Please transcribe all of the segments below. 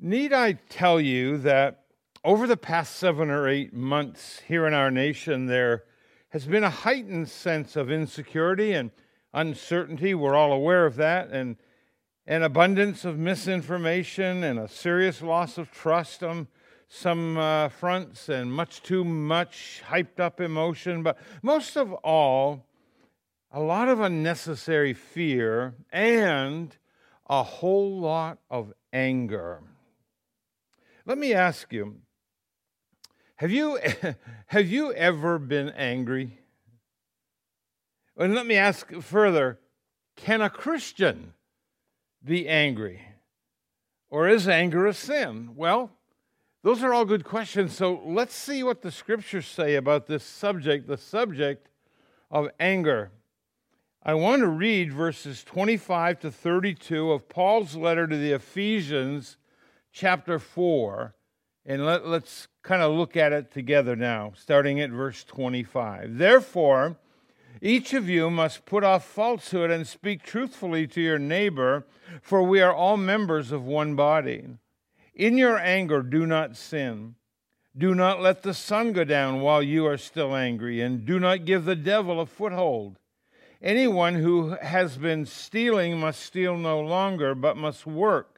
Need I tell you that over the past seven or eight months here in our nation, there has been a heightened sense of insecurity and uncertainty. We're all aware of that, and an abundance of misinformation and a serious loss of trust on some uh, fronts, and much too much hyped up emotion. But most of all, a lot of unnecessary fear and a whole lot of anger. Let me ask you have you, have you ever been angry? And let me ask further can a Christian be angry? Or is anger a sin? Well, those are all good questions. So let's see what the scriptures say about this subject, the subject of anger. I want to read verses 25 to 32 of Paul's letter to the Ephesians chapter 4. And let, us kind of look at it together now, starting at verse 25. Therefore, each of you must put off falsehood and speak truthfully to your neighbor, for we are all members of one body. In your anger, do not sin. Do not let the sun go down while you are still angry, and do not give the devil a foothold. Anyone who has been stealing must steal no longer, but must work,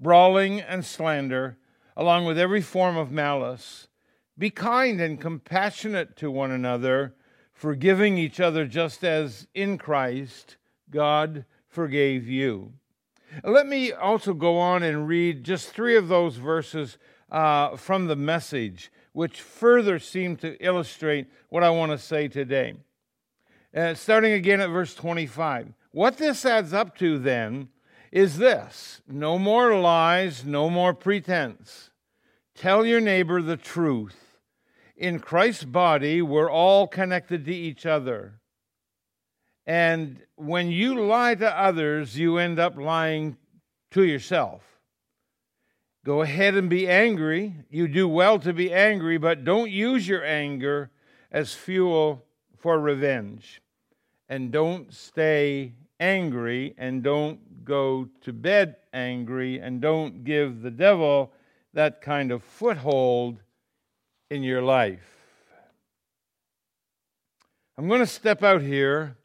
brawling and slander, along with every form of malice. Be kind and compassionate to one another, forgiving each other just as in Christ God forgave you. Let me also go on and read just three of those verses uh, from the message, which further seem to illustrate what I want to say today. Uh, starting again at verse 25. What this adds up to then is this no more lies, no more pretense. Tell your neighbor the truth. In Christ's body, we're all connected to each other. And when you lie to others, you end up lying to yourself. Go ahead and be angry. You do well to be angry, but don't use your anger as fuel for revenge. And don't stay angry and don't go to bed angry and don't give the devil that kind of foothold in your life. I'm going to step out here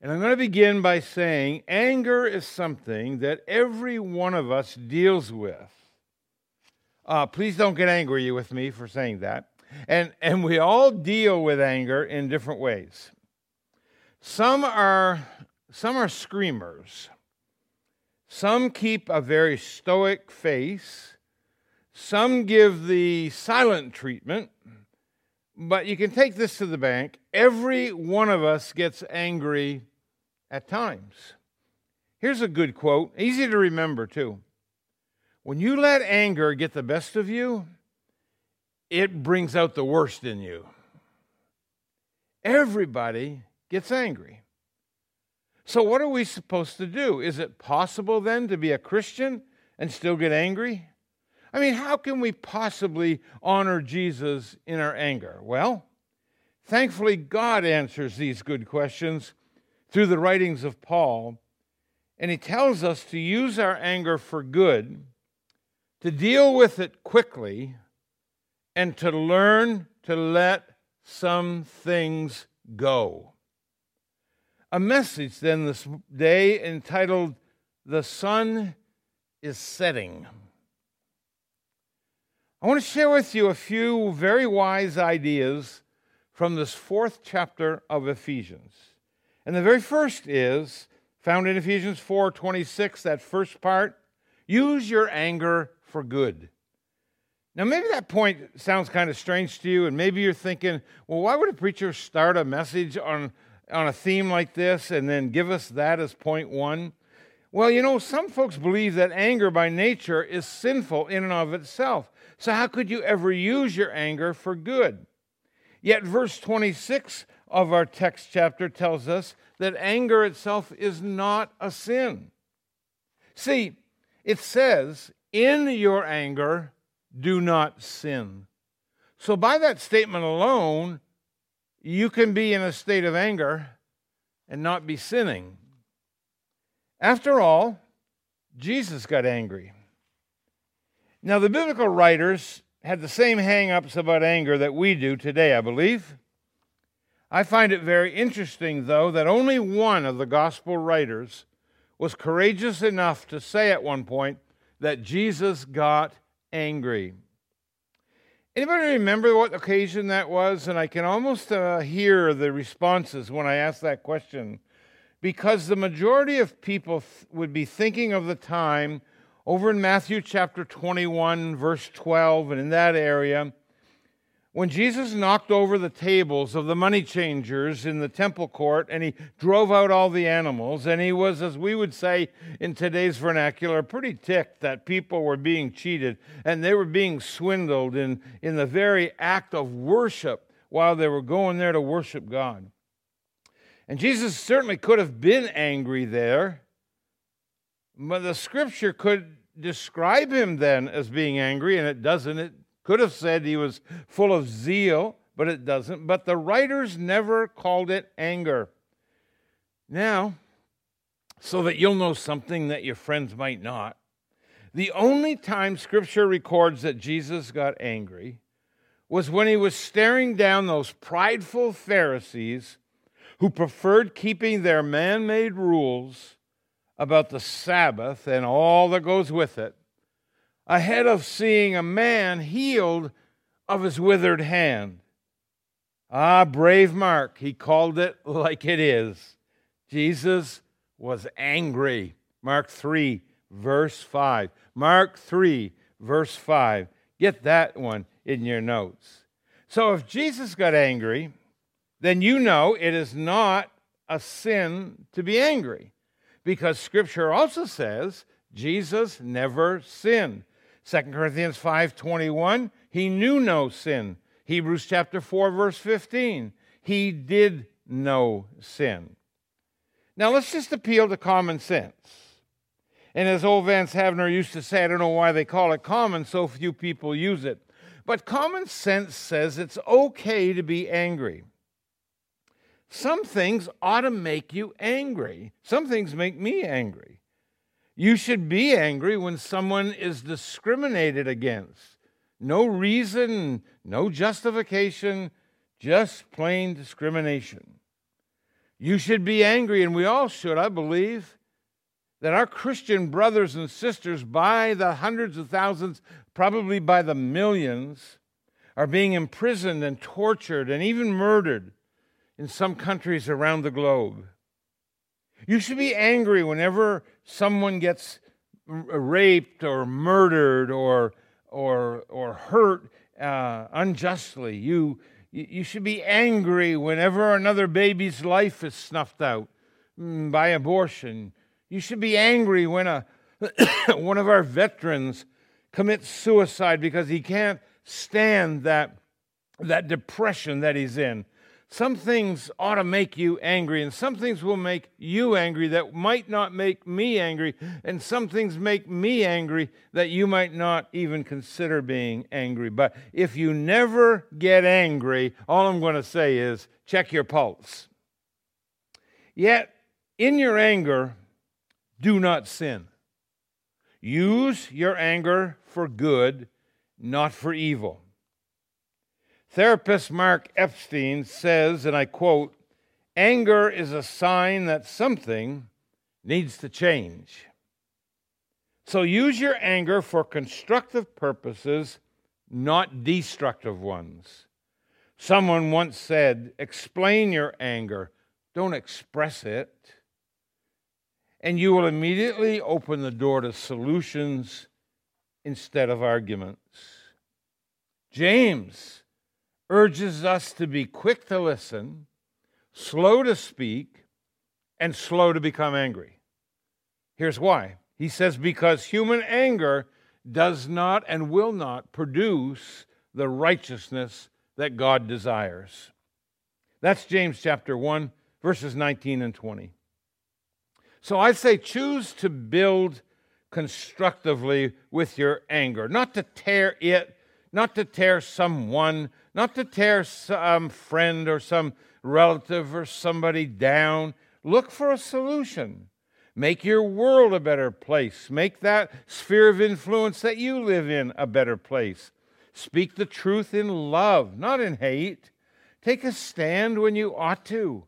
and I'm going to begin by saying anger is something that every one of us deals with. Uh, please don't get angry with me for saying that. And, and we all deal with anger in different ways. Some are, some are screamers. Some keep a very stoic face. Some give the silent treatment. But you can take this to the bank. Every one of us gets angry at times. Here's a good quote, easy to remember too. When you let anger get the best of you, it brings out the worst in you. Everybody gets angry. So, what are we supposed to do? Is it possible then to be a Christian and still get angry? I mean, how can we possibly honor Jesus in our anger? Well, thankfully, God answers these good questions through the writings of Paul, and he tells us to use our anger for good, to deal with it quickly, and to learn to let some things go. A message then this day entitled The Sun is Setting. I want to share with you a few very wise ideas from this fourth chapter of Ephesians. And the very first is found in Ephesians 4:26, that first part, use your anger for good. Now, maybe that point sounds kind of strange to you, and maybe you're thinking, well, why would a preacher start a message on on a theme like this and then give us that as point one? Well, you know, some folks believe that anger by nature is sinful in and of itself. So, how could you ever use your anger for good? Yet, verse 26 of our text chapter tells us that anger itself is not a sin. See, it says, In your anger, do not sin. So, by that statement alone, you can be in a state of anger and not be sinning. After all, Jesus got angry. Now, the biblical writers had the same hang ups about anger that we do today, I believe. I find it very interesting, though, that only one of the gospel writers was courageous enough to say at one point that Jesus got angry. Anybody remember what occasion that was? And I can almost uh, hear the responses when I ask that question because the majority of people th- would be thinking of the time over in Matthew chapter 21, verse 12, and in that area when Jesus knocked over the tables of the money changers in the temple court and he drove out all the animals, and he was, as we would say in today's vernacular, pretty ticked that people were being cheated and they were being swindled in, in the very act of worship while they were going there to worship God. And Jesus certainly could have been angry there, but the scripture could describe him then as being angry, and it doesn't. It could have said he was full of zeal, but it doesn't. But the writers never called it anger. Now, so that you'll know something that your friends might not, the only time Scripture records that Jesus got angry was when he was staring down those prideful Pharisees who preferred keeping their man made rules about the Sabbath and all that goes with it ahead of seeing a man healed of his withered hand. Ah, brave Mark, he called it like it is. Jesus was angry. Mark 3, verse 5. Mark 3, verse 5. Get that one in your notes. So if Jesus got angry, then you know it is not a sin to be angry because scripture also says Jesus never sinned. 2 Corinthians 5:21, he knew no sin. Hebrews chapter 4 verse 15, he did no sin. Now let's just appeal to common sense. And as old Vance Havner used to say, I don't know why they call it common, so few people use it. But common sense says it's okay to be angry. Some things ought to make you angry. Some things make me angry. You should be angry when someone is discriminated against. No reason, no justification, just plain discrimination. You should be angry, and we all should, I believe, that our Christian brothers and sisters, by the hundreds of thousands, probably by the millions, are being imprisoned and tortured and even murdered in some countries around the globe. You should be angry whenever someone gets raped or murdered or, or, or hurt uh, unjustly. You, you should be angry whenever another baby's life is snuffed out mm, by abortion. You should be angry when a, one of our veterans commits suicide because he can't stand that, that depression that he's in. Some things ought to make you angry, and some things will make you angry that might not make me angry, and some things make me angry that you might not even consider being angry. But if you never get angry, all I'm going to say is check your pulse. Yet, in your anger, do not sin. Use your anger for good, not for evil. Therapist Mark Epstein says, and I quote, anger is a sign that something needs to change. So use your anger for constructive purposes, not destructive ones. Someone once said, explain your anger, don't express it. And you will immediately open the door to solutions instead of arguments. James urges us to be quick to listen, slow to speak, and slow to become angry. Here's why. He says, because human anger does not and will not produce the righteousness that God desires. That's James chapter 1, verses 19 and 20. So I'd say choose to build constructively with your anger, not to tear it, not to tear someone, not to tear some friend or some relative or somebody down. Look for a solution. Make your world a better place. Make that sphere of influence that you live in a better place. Speak the truth in love, not in hate. Take a stand when you ought to,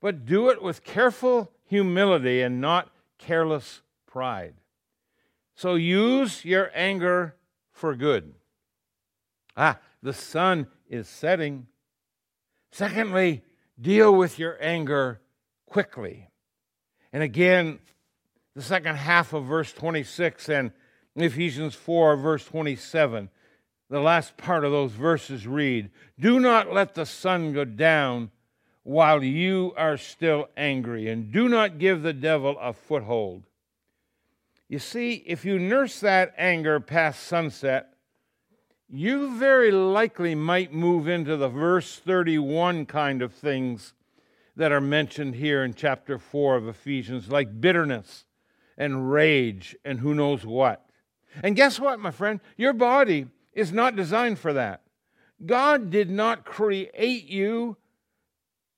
but do it with careful humility and not careless pride. So use your anger for good. Ah, the sun is setting. Secondly, deal with your anger quickly. And again, the second half of verse 26 and Ephesians 4, verse 27, the last part of those verses read Do not let the sun go down while you are still angry, and do not give the devil a foothold. You see, if you nurse that anger past sunset, you very likely might move into the verse 31 kind of things that are mentioned here in chapter 4 of Ephesians, like bitterness and rage and who knows what. And guess what, my friend? Your body is not designed for that. God did not create you,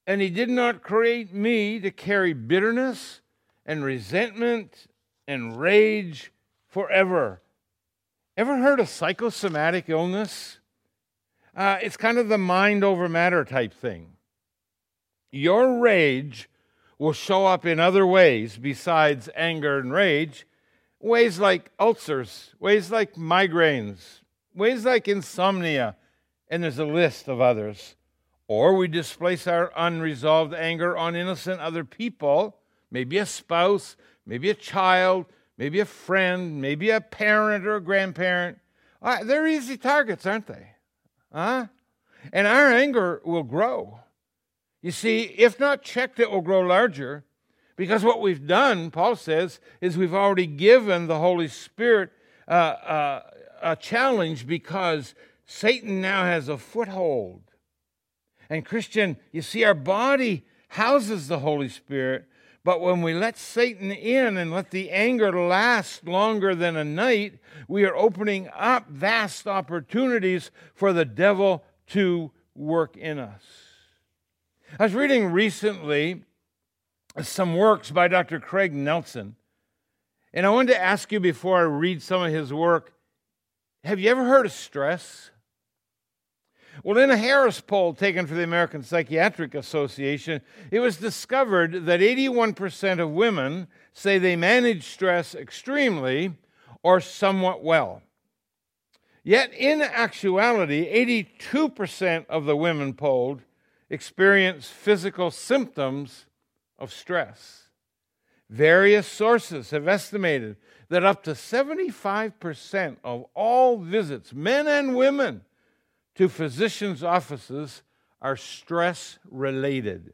and He did not create me to carry bitterness and resentment and rage forever. Ever heard of psychosomatic illness? Uh, it's kind of the mind over matter type thing. Your rage will show up in other ways besides anger and rage, ways like ulcers, ways like migraines, ways like insomnia, and there's a list of others. Or we displace our unresolved anger on innocent other people, maybe a spouse, maybe a child, maybe a friend, maybe a parent or a grandparent. Uh, they're easy targets, aren't they? Huh? And our anger will grow. You see, if not checked, it will grow larger because what we've done, Paul says, is we've already given the Holy Spirit uh, uh, a challenge because Satan now has a foothold. And, Christian, you see, our body houses the Holy Spirit, but when we let Satan in and let the anger last longer than a night, we are opening up vast opportunities for the devil to work in us. I was reading recently some works by Dr. Craig Nelson, and I wanted to ask you before I read some of his work have you ever heard of stress? Well, in a Harris poll taken for the American Psychiatric Association, it was discovered that 81% of women say they manage stress extremely or somewhat well. Yet, in actuality, 82% of the women polled experience physical symptoms of stress. Various sources have estimated that up to 75% of all visits, men and women, to physicians' offices are stress related.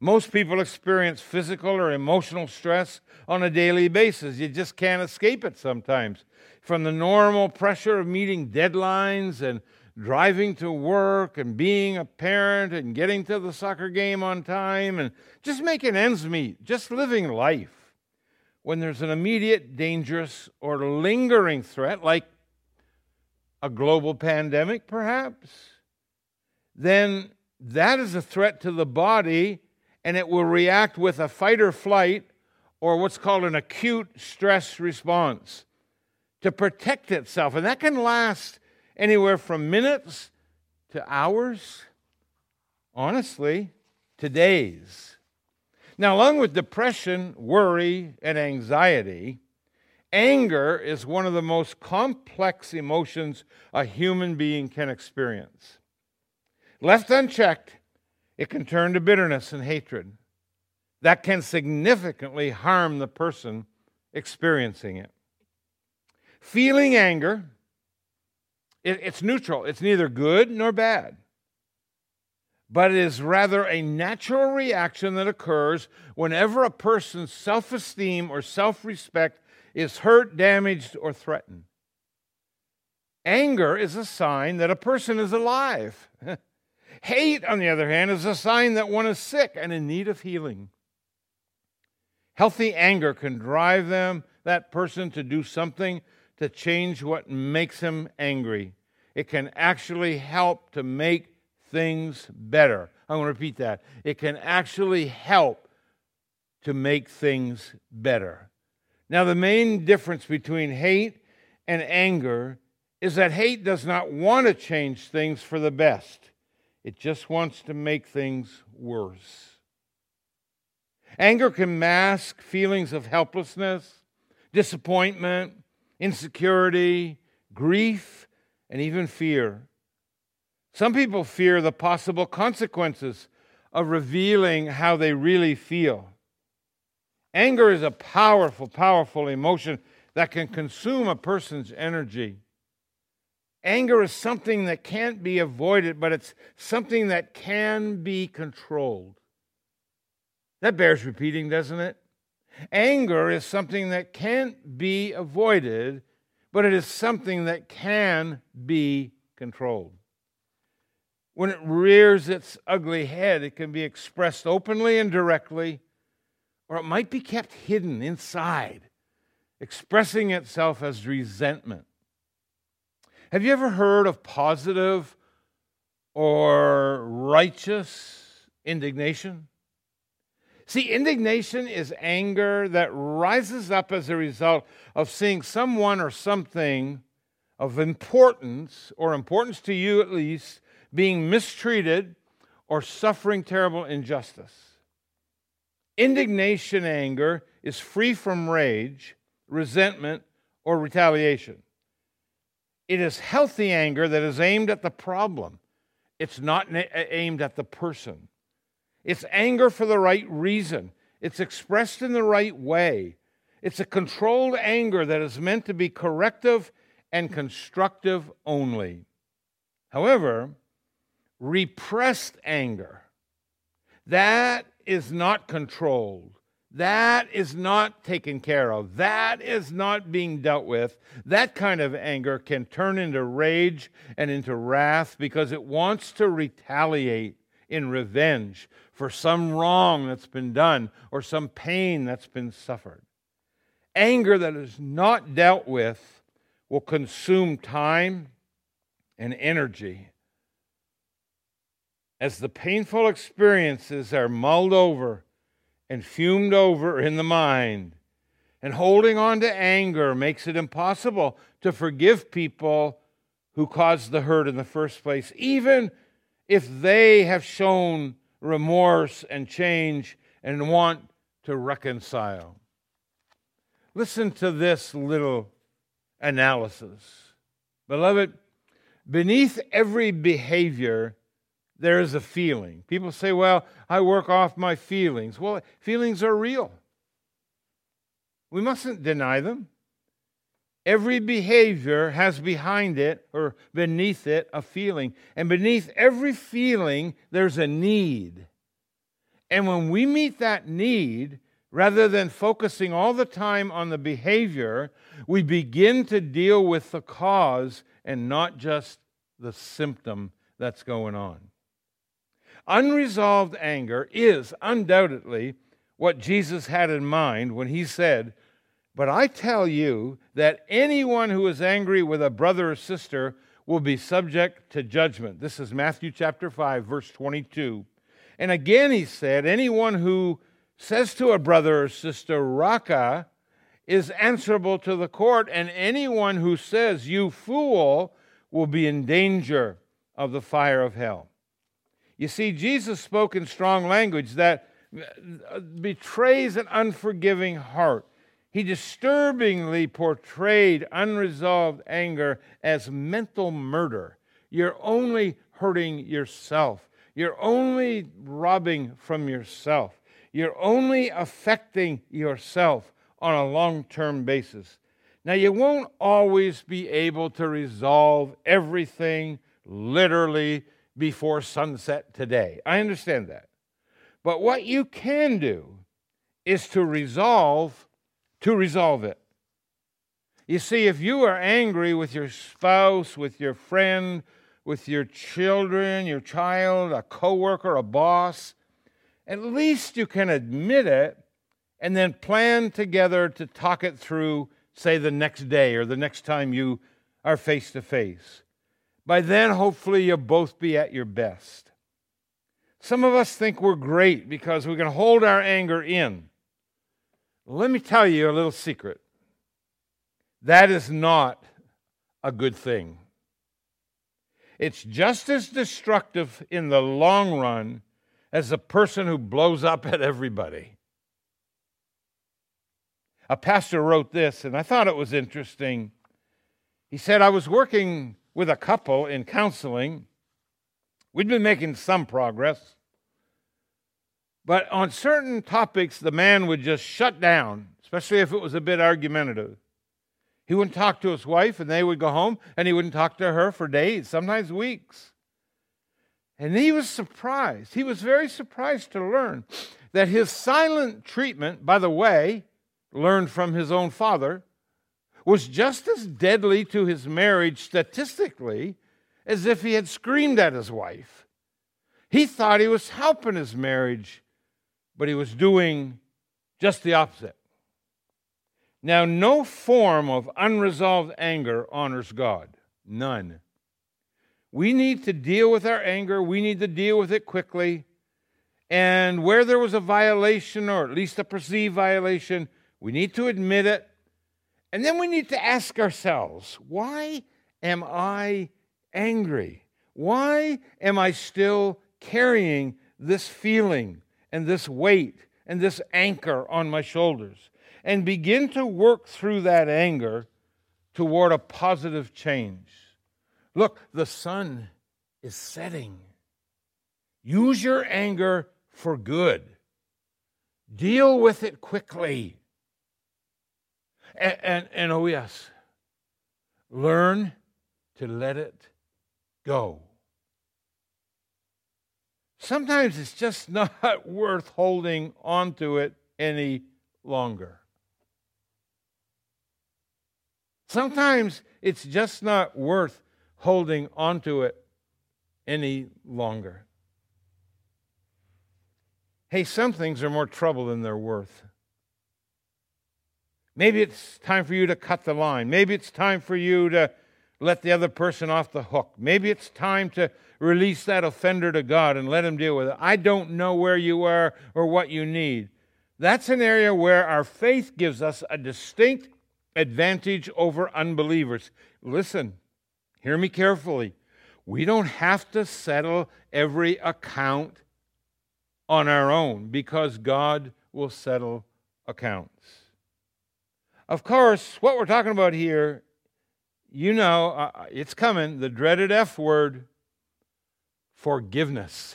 Most people experience physical or emotional stress on a daily basis. You just can't escape it sometimes. From the normal pressure of meeting deadlines and driving to work and being a parent and getting to the soccer game on time and just making ends meet, just living life. When there's an immediate, dangerous, or lingering threat like a global pandemic, perhaps, then that is a threat to the body and it will react with a fight or flight or what's called an acute stress response to protect itself. And that can last anywhere from minutes to hours, honestly, to days. Now, along with depression, worry, and anxiety, Anger is one of the most complex emotions a human being can experience. Left unchecked, it can turn to bitterness and hatred. That can significantly harm the person experiencing it. Feeling anger, it, it's neutral, it's neither good nor bad. but it is rather a natural reaction that occurs whenever a person's self esteem or self respect is hurt, damaged, or threatened. Anger is a sign that a person is alive. Hate, on the other hand, is a sign that one is sick and in need of healing. Healthy anger can drive them, that person, to do something to change what makes him angry. It can actually help to make things better. I'm going to repeat that. It can actually help to make things better. Now, the main difference between hate and anger is that hate does not want to change things for the best, it just wants to make things worse. Anger can mask feelings of helplessness, disappointment, insecurity, grief, and even fear. Some people fear the possible consequences of revealing how they really feel. Anger is a powerful, powerful emotion that can consume a person's energy. Anger is something that can't be avoided, but it's something that can be controlled. That bears repeating, doesn't it? Anger is something that can't be avoided, but it is something that can be controlled. When it rears its ugly head, it can be expressed openly and directly, or it might be kept hidden inside, expressing itself as resentment. Have you ever heard of positive or righteous indignation? See, indignation is anger that rises up as a result of seeing someone or something of importance, or importance to you at least, being mistreated, or suffering terrible injustice. Indignation anger is free from rage, resentment, or retaliation. It is healthy anger that is aimed at the problem, it's not aimed at the person. It's anger for the right reason, it's expressed in the right way. It's a controlled anger that is meant to be corrective and constructive only. However, repressed anger. That is not controlled. That is not taken care of. That is not being dealt with. That kind of anger can turn into rage and into wrath because it wants to retaliate in revenge for some wrong that's been done or some pain that's been suffered. Anger that is not dealt with will consume time and energy as the painful experiences are mulled over and fumed over in the mind. And holding on to anger makes it impossible to forgive people who caused the hurt in the first place, even if they have shown remorse and change and want to reconcile. Listen to this little analysis. Beloved, beneath every behavior there is a feeling. People say, well, I work off my feelings. Well, feelings are real. We mustn't deny them. Every behavior has behind it or beneath it a feeling. And beneath every feeling, there's a need. And when we meet that need, rather than focusing all the time on the behavior, we begin to deal with the cause and not just the symptom that's going on. Unresolved anger is undoubtedly what Jesus had in mind when he said, But I tell you that anyone who is angry with a brother or sister will be subject to judgment. This is Matthew chapter 5, verse 22. And again he said, Anyone who says to a brother or sister, Raca, is answerable to the court, and anyone who says, You fool, will be in danger of the fire of hell. You see, Jesus spoke in strong language that uh, betrays an unforgiving heart. He disturbingly portrayed unresolved anger as mental murder. You're only hurting yourself. You're only robbing from yourself. You're only affecting yourself on a long term basis. Now, you won't always be able to resolve everything literally before sunset today. I understand that. But what you can do is to resolve to resolve it. You see, if you are angry with your spouse, with your friend, with your children, your child, a coworker, a boss, at least you can admit it and then plan together to talk it through, say, the next day or the next time you are face to face. By then, hopefully, you'll both be at your best. Some of us think we're great because we can hold our anger in. Let me tell you a little secret. That is not a good thing. It's just as destructive in the long run as a person who blows up at everybody. A pastor wrote this, and I thought it was interesting. He said, I was working with a couple in counseling. We'd been making some progress. But on certain topics, the man would just shut down, especially if it was a bit argumentative. He wouldn't talk to his wife, and they would go home, and he wouldn't talk to her for days, sometimes weeks. And he was surprised. He was very surprised to learn that his silent treatment, by the way, learned from his own father, was just as deadly to his marriage statistically as if he had screamed at his wife. He thought he was helping his marriage, but he was doing just the opposite. Now, no form of unresolved anger honors God. None. We need to deal with our anger, we need to deal with it quickly. And where there was a violation, or at least a perceived violation, we need to admit it. And then we need to ask ourselves why am I angry? Why am I still carrying this feeling and this weight and this anchor on my shoulders? and begin to work through that anger toward a positive change. Look, the sun is setting. Use your anger for good. Deal with it quickly. And, and, and, oh, yes, learn to let it go. Sometimes it's just not worth holding on to it any longer. Sometimes it's just not worth holding onto it any longer. Hey, some things are more trouble than they're worth. Maybe it's time for you to cut the line. Maybe it's time for you to let the other person off the hook. Maybe it's time to release that offender to God and let him deal with it. I don't know where you are or what you need. That's an area where our faith gives us a distinct advantage over unbelievers. Listen, hear me carefully. We don't have to settle every account on our own because God will settle accounts. Of course, what we're talking about here, you know, uh, uh it's coming the dreaded F word forgiveness.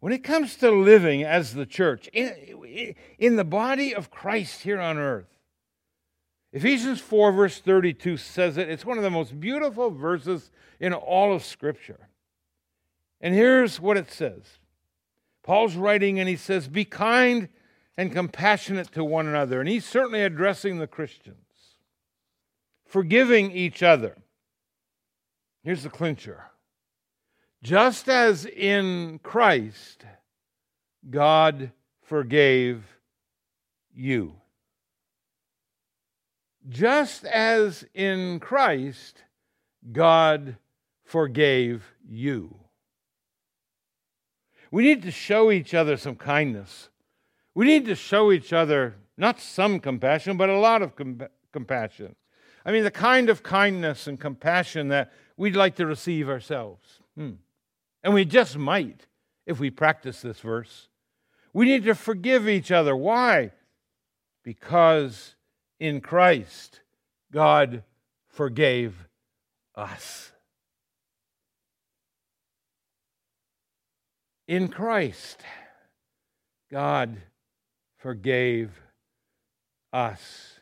When it comes to living as the church, in, in the body of Christ here on earth, Ephesians 4, verse 32 says it. It's one of the most beautiful verses in all of Scripture. And here's what it says Paul's writing, and he says, Be kind and compassionate to one another. And he's certainly addressing the Christians, forgiving each other. Here's the clincher just as in Christ, God forgave you. Just as in Christ, God forgave you. We need to show each other some kindness. We need to show each other not some compassion, but a lot of com- compassion. I mean, the kind of kindness and compassion that we'd like to receive ourselves. Hmm. And we just might if we practice this verse. We need to forgive each other. Why? Because in Christ, God forgave us. In Christ, God forgave us.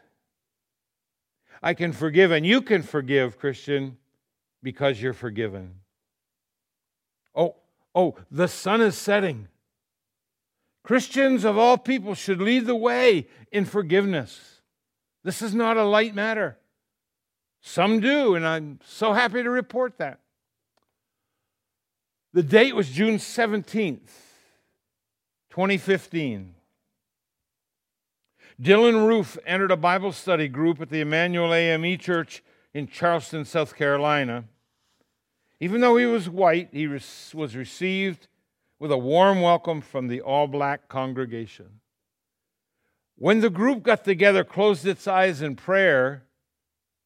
I can forgive, and you can forgive, Christian, because you're forgiven. Oh, oh, the sun is setting. Christians of all people should lead the way in forgiveness. This is not a light matter. Some do, and I'm so happy to report that. The date was June 17th, 2015. Dylann Roof entered a Bible study group at the Emanuel AME Church in Charleston, South Carolina. Even though he was white, he was received with a warm welcome from the all black congregation. When the group got together, closed its eyes in prayer,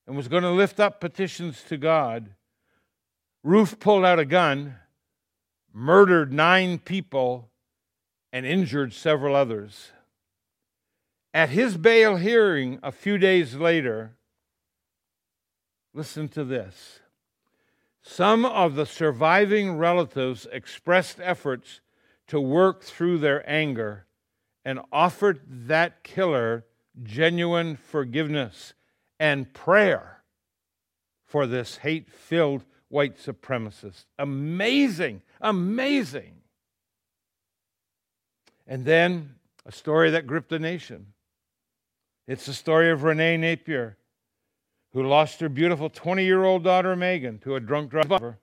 and was going to lift up petitions to God, Roof pulled out a gun, murdered nine people, and injured several others. At his bail hearing a few days later, listen to this. Some of the surviving relatives expressed efforts to work through their anger and offered that killer genuine forgiveness and prayer for this hate filled white supremacist. Amazing, amazing. And then a story that gripped the nation. It's the story of Renee Napier, who lost her beautiful 20 year old daughter Megan to a drunk driver.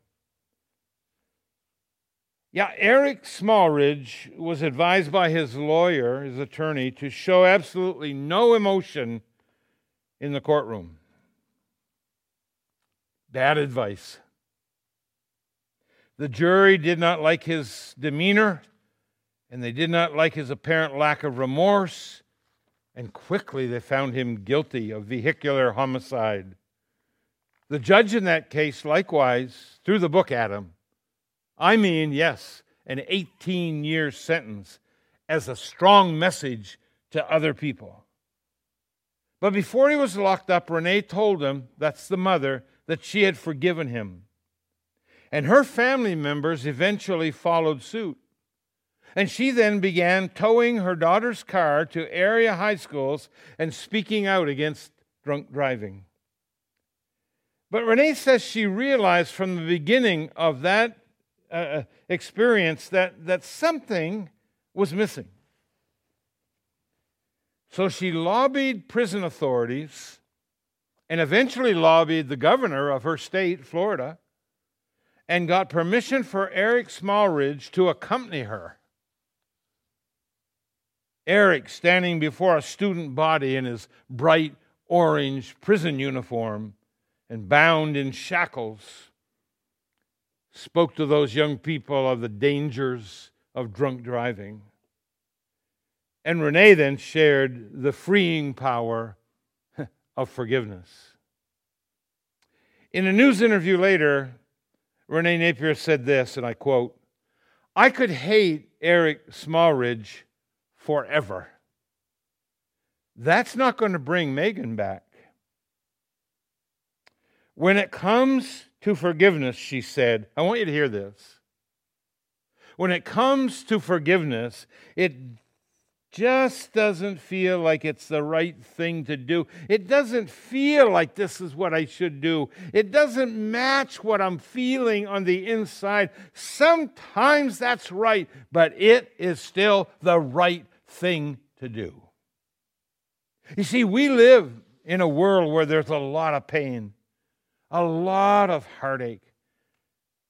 Yeah, Eric Smallridge was advised by his lawyer, his attorney, to show absolutely no emotion in the courtroom. Bad advice. The jury did not like his demeanor, and they did not like his apparent lack of remorse and quickly they found him guilty of vehicular homicide. The judge in that case likewise threw the book at him. I mean, yes, an 18 year sentence as a strong message to other people. But before he was locked up, Renee told him, that's the mother, that she had forgiven him. And her family members eventually followed suit. And she then began towing her daughter's car to area high schools and speaking out against drunk driving. But Renee says she realized from the beginning of that uh, uh, experience that, that something was missing. So she lobbied prison authorities and eventually lobbied the governor of her state, Florida, and got permission for Eric Smallridge to accompany her. Eric standing before a student body in his bright orange prison uniform and bound in shackles, spoke to those young people of the dangers of drunk driving. And Renee then shared the freeing power of forgiveness. In a news interview later, Renee Napier said this, and I quote I could hate Eric Smallridge forever. That's not going to bring Megan back. When it comes to forgiveness, she said, I want you to hear this. When it comes to forgiveness, it just doesn't feel like it's the right thing to do. It doesn't feel like this is what I should do. It doesn't match what I'm feeling on the inside. Sometimes that's right, but it is still the right thing to do. You see, we live in a world where there's a lot of pain, a lot of heartache.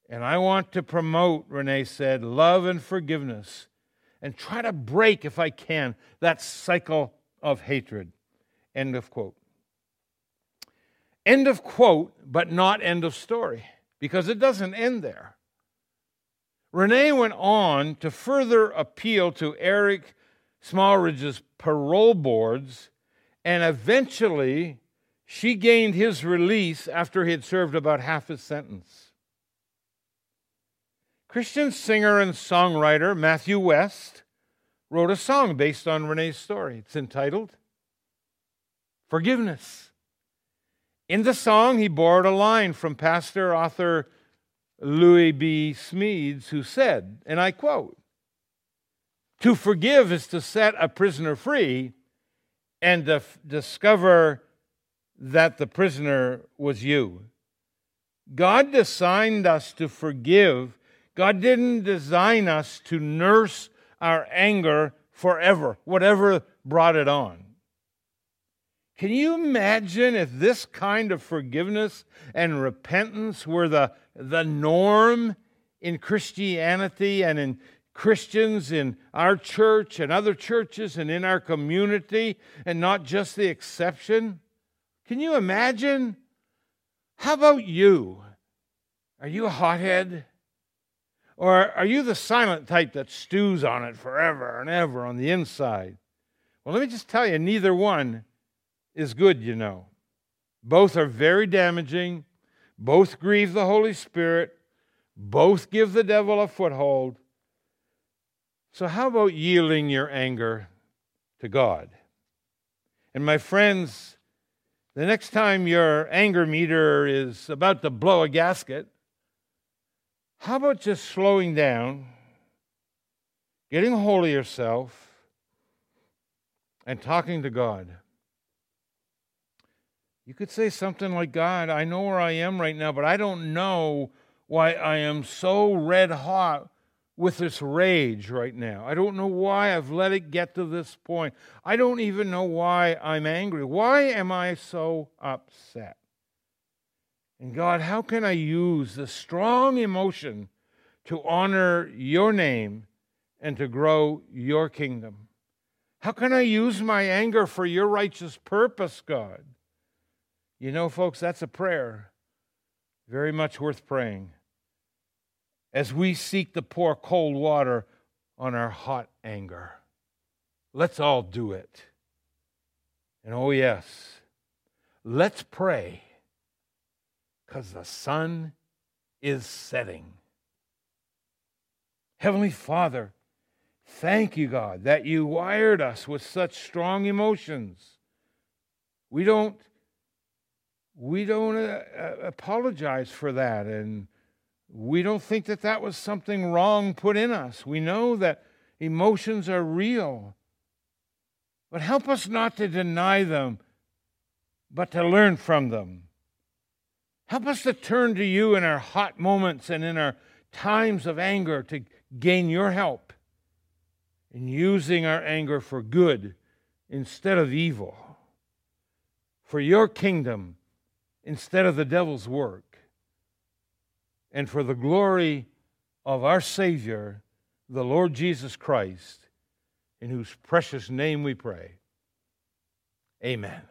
And I want to promote, Renee said, love and forgiveness and try to break, if I can, that cycle of hatred. End of quote. End of quote, but not end of story, because it doesn't end there. Renee went on to further appeal to Eric Smallridge's parole boards, and eventually she gained his release after he had served about half his sentence. Christian singer and songwriter Matthew West wrote a song based on Renee's story. It's entitled Forgiveness. In the song, he borrowed a line from pastor author Lewis B. Smedes, who said, and I quote, To forgive is to set a prisoner free and to f- discover that the prisoner was you. God designed us to forgive. God didn't design us to nurse our anger forever, whatever brought it on. Can you imagine if this kind of forgiveness and repentance were the, the norm in Christianity and in Christians in our church and other churches and in our community and not just the exception? Can you imagine? How about you? Are you a hothead? Or are you the silent type that stews on it forever and ever on the inside? Well, let me just tell you, neither one is good, you know. Both are very damaging, both grieve the Holy Spirit, both give the devil a foothold. So, how about yielding your anger to God? And, my friends, the next time your anger meter is about to blow a gasket, how about just slowing down, getting a hold of yourself, and talking to God? You could say something like, God, I know where I am right now, but I don't know why I am so red hot with this rage right now. I don't know why I've let it get to this point. I don't even know why I'm angry. Why am I so upset? And God, how can I use this strong emotion to honor your name and to grow your kingdom? How can I use my anger for your righteous purpose, God? You know, folks, that's a prayer very much worth praying as we seek to pour cold water on our hot anger. Let's all do it. And oh, yes, let's pray because the sun is setting. Heavenly Father, thank you, God, that you wired us with such strong emotions. We don't we don't uh, uh, apologize for that and we don't think that that was something wrong put in us. We know that emotions are real. But help us not to deny them, but to learn from them. Help us to turn to you in our hot moments and in our times of anger to gain your help in using our anger for good instead of evil, for your kingdom instead of the devil's work, and for the glory of our Savior, the Lord Jesus Christ, in whose precious name we pray. Amen.